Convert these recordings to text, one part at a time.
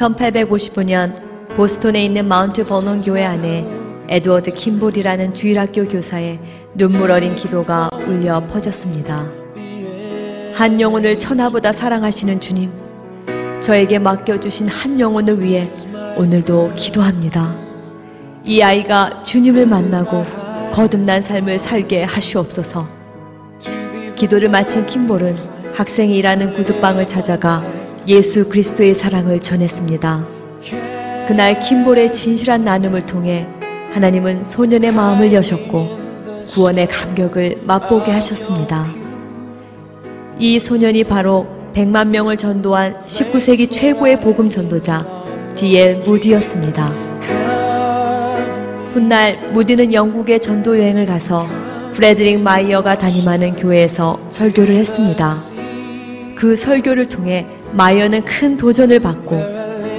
1855년 보스톤에 있는 마운트 버논 교회 안에 에드워드 킴볼이라는 주일학교 교사의 눈물 어린 기도가 울려 퍼졌습니다. 한 영혼을 천하보다 사랑하시는 주님, 저에게 맡겨주신 한 영혼을 위해 오늘도 기도합니다. 이 아이가 주님을 만나고 거듭난 삶을 살게 하시옵소서. 기도를 마친 킴볼은 학생이 일하는 구두방을 찾아가 예수 그리스도의 사랑을 전했습니다. 그날 킴볼의 진실한 나눔을 통해 하나님은 소년의 마음을 여셨고 구원의 감격을 맛보게 하셨습니다. 이 소년이 바로 100만 명을 전도한 19세기 최고의 복음 전도자 디엘 무디였습니다. 훗날 무디는 영국에 전도 여행을 가서 프레드릭 마이어가 담임하는 교회에서 설교를 했습니다. 그 설교를 통해 마이어는 큰 도전을 받고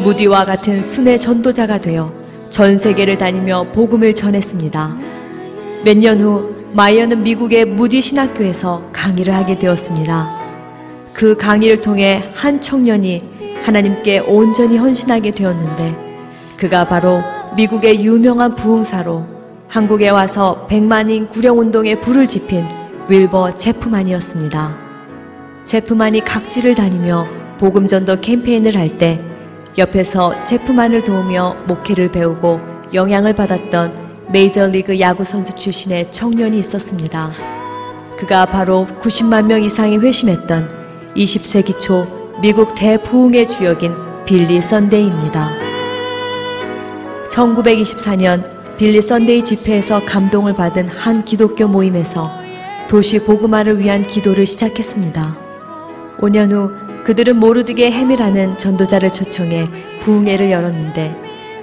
무디와 같은 순회 전도자가 되어 전 세계를 다니며 복음을 전했습니다. 몇 년 후 마이어는 미국의 무디 신학교에서 강의를 하게 되었습니다. 그 강의를 통해 한 청년이 하나님께 온전히 헌신하게 되었는데 그가 바로 미국의 유명한 부흥사로 한국에 와서 백만인 구령운동에 불을 지핀 윌버 제프만이었습니다. 제프만이 각지를 다니며 복음 전도 캠페인을 할 때 옆에서 제프만을 도우며 목회를 배우고 영향을 받았던 메이저리그 야구 선수 출신의 청년이 있었습니다. 그가 바로 90만 명 이상이 회심했던 20세기 초 미국 대부흥의 주역인 빌리 선데이입니다. 1924년 빌리 선데이 집회에서 감동을 받은 한 기독교 모임에서 도시 복음화를 위한 기도를 시작했습니다. 5년 후 그들은 모르드개 햄이라는 전도자를 초청해 부흥회를 열었는데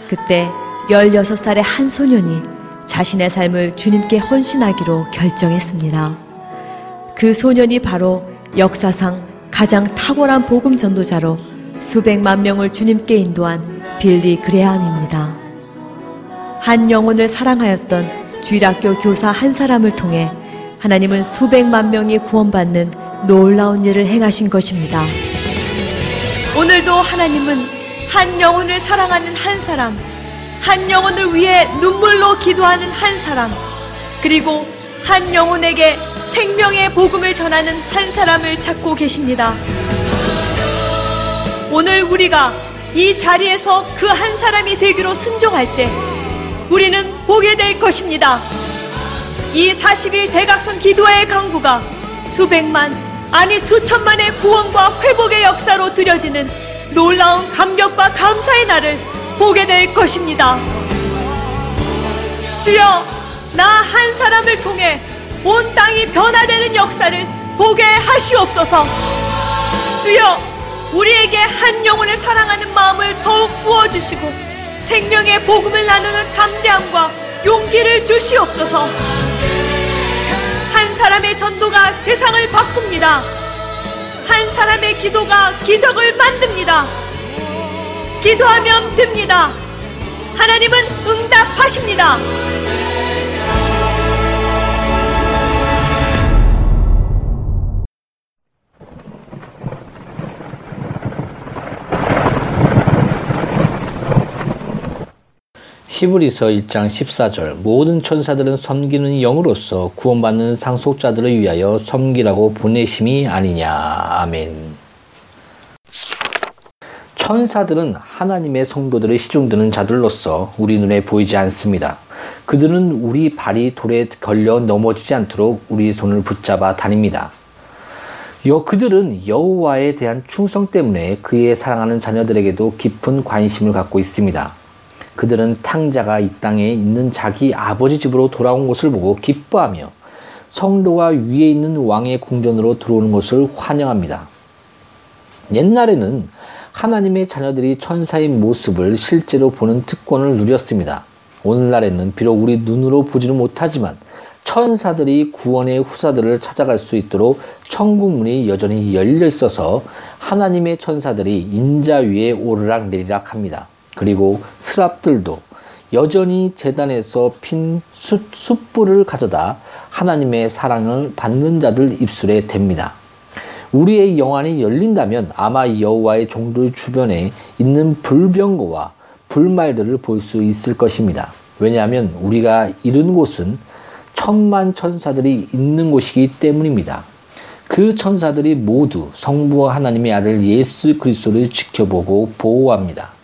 그때 16살의 한 소년이 자신의 삶을 주님께 헌신하기로 결정했습니다. 그 소년이 바로 역사상 가장 탁월한 복음 전도자로 수백만 명을 주님께 인도한 빌리 그레함입니다. 한 영혼을 사랑하였던 주일학교 교사 한 사람을 통해 하나님은 수백만 명이 구원받는 놀라운 일을 행하신 것입니다. 오늘도 하나님은 한 영혼을 사랑하는 한 사람, 한 영혼을 위해 눈물로 기도하는 한 사람, 그리고 한 영혼에게 생명의 복음을 전하는 한 사람을 찾고 계십니다. 오늘 우리가 이 자리에서 그 한 사람이 되기로 순종할 때 우리는 보게 될 것입니다. 이 40일 대각선 기도의 강구가 수백만, 아니 수천만의 구원과 회복의 역사로 드려지는 놀라운 감격과 감사의 날을 보게 될 것입니다. 주여, 나 한 사람을 통해 온 땅이 변화되는 역사를 보게 하시옵소서. 주여, 우리에게 한 영혼을 사랑하는 마음을 더욱 부어주시고 생명의 복음을 나누는 담대함과 용기를 주시옵소서. 한 사람의 전도가 세상을 바꿉니다. 한 사람의 기도가 기적을 만듭니다. 기도하면 됩니다. 하나님은 응답하십니다. 1브리서 1장 14절 모든 천사들은 섬기는 영으로서 구원받는 상속자들을 위하여 섬기라고 보내심이 아니냐. 아멘. 천사들은 하나님의 성도들을 시중드는 자들로서 우리 눈에 보이지 않습니다. 그들은 우리 발이 돌에 걸려 넘어지지 않도록 우리 손을 붙잡아 다닙니다. 여 그들은 여호와에 대한 충성 때문에 그의 사랑하는 자녀들에게도 깊은 관심을 갖고 있습니다. 그들은 탕자가 이 땅에 있는 자기 아버지 집으로 돌아온 것을 보고 기뻐하며 성도가 위에 있는 왕의 궁전으로 들어오는 것을 환영합니다. 옛날에는 하나님의 자녀들이 천사의 모습을 실제로 보는 특권을 누렸습니다. 오늘날에는 비록 우리 눈으로 보지는 못하지만 천사들이 구원의 후사들을 찾아갈 수 있도록 천국 문이 여전히 열려 있어서 하나님의 천사들이 인자 위에 오르락 내리락 합니다. 그리고 스랍들도 여전히 재단에서 핀 숯, 숯불을 가져다 하나님의 사랑을 받는 자들 입술에 댑니다. 우리의 영안이 열린다면 아마 여호와의 종들 주변에 있는 불병거와 불말들을 볼 수 있을 것입니다. 왜냐하면 우리가 이른 곳은 천만 천사들이 있는 곳이기 때문입니다. 그 천사들이 모두 성부 하나님의 아들 예수 그리스도를 지켜보고 보호합니다.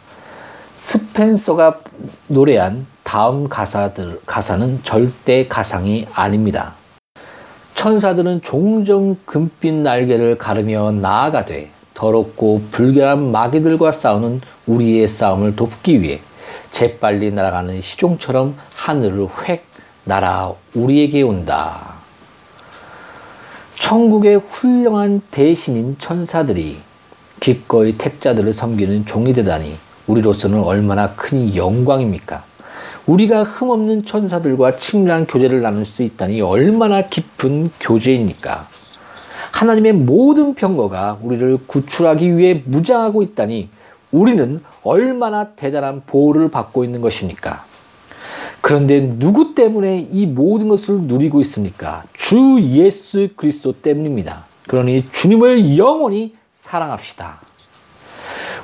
스펜서가 노래한 다음 가사들, 가사는 절대 가상이 아닙니다. 천사들은 종종 금빛 날개를 가르며 나아가되 더럽고 불결한 마귀들과 싸우는 우리의 싸움을 돕기 위해 재빨리 날아가는 시종처럼 하늘을 획 날아 우리에게 온다. 천국의 훌륭한 대신인 천사들이 기꺼이 택자들을 섬기는 종이 되다니 우리로서는 얼마나 큰 영광입니까? 우리가 흠없는 천사들과 친밀한 교제를 나눌 수 있다니 얼마나 깊은 교제입니까? 하나님의 모든 평거가 우리를 구출하기 위해 무장하고 있다니 우리는 얼마나 대단한 보호를 받고 있는 것입니까? 그런데 누구 때문에 이 모든 것을 누리고 있습니까? 주 예수 그리스도 때문입니다. 그러니 주님을 영원히 사랑합시다.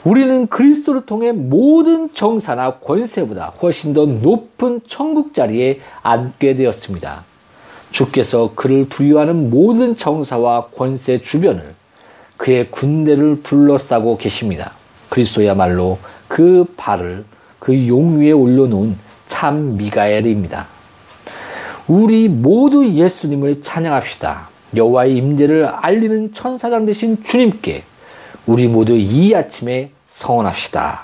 우리는 그리스도를 통해 모든 정사나 권세보다 훨씬 더 높은 천국 자리에 앉게 되었습니다. 주께서 그를 두려워하는 모든 정사와 권세 주변을 그의 군대를 둘러싸고 계십니다. 그리스도야말로 그 발을 그 용 위에 올려놓은 참 미가엘입니다. 우리 모두 예수님을 찬양합시다. 여호와의 임재를 알리는 천사장 되신 주님께 우리 모두 이 아침에 성원합시다.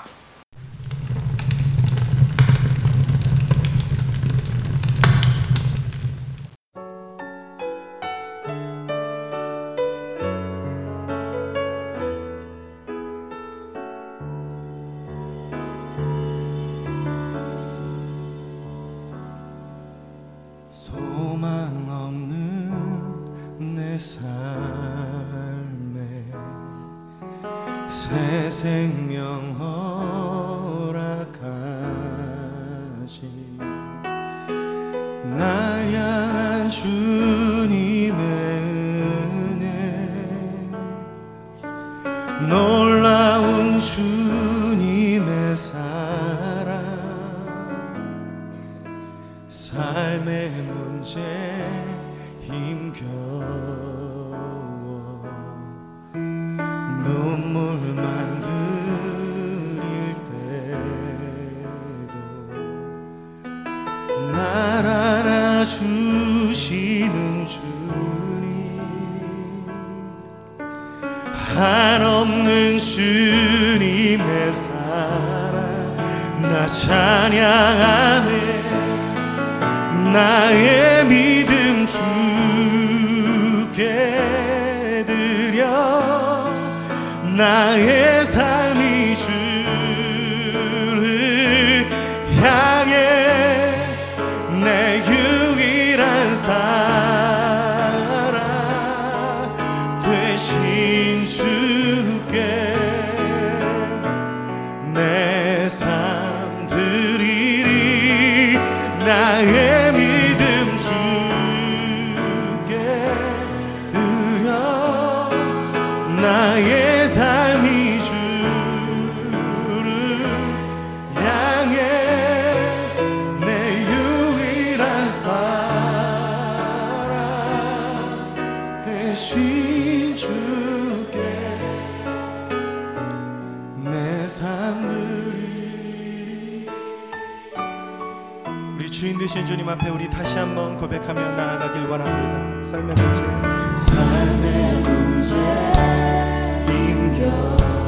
소망 없는 내 삶 새 생명 허락하시 나 향한 주님의 은혜 놀라운 주님의 사랑 삶의 문제 힘겨워 눈물만 들일 때도 날 안아주시는 주님. 한없는 주님의 사랑 나 찬양하네. 나의 믿음 주께 나의 삶이 주를 향해 내 유일한 사랑 되신 주께 되신 주께 내삶 드리리 우리 주인 되신 주님 앞에 우리 다시 한번 고백하며 나아가길 원합니다. 삶의 문제. 삶의 문제. 힘겨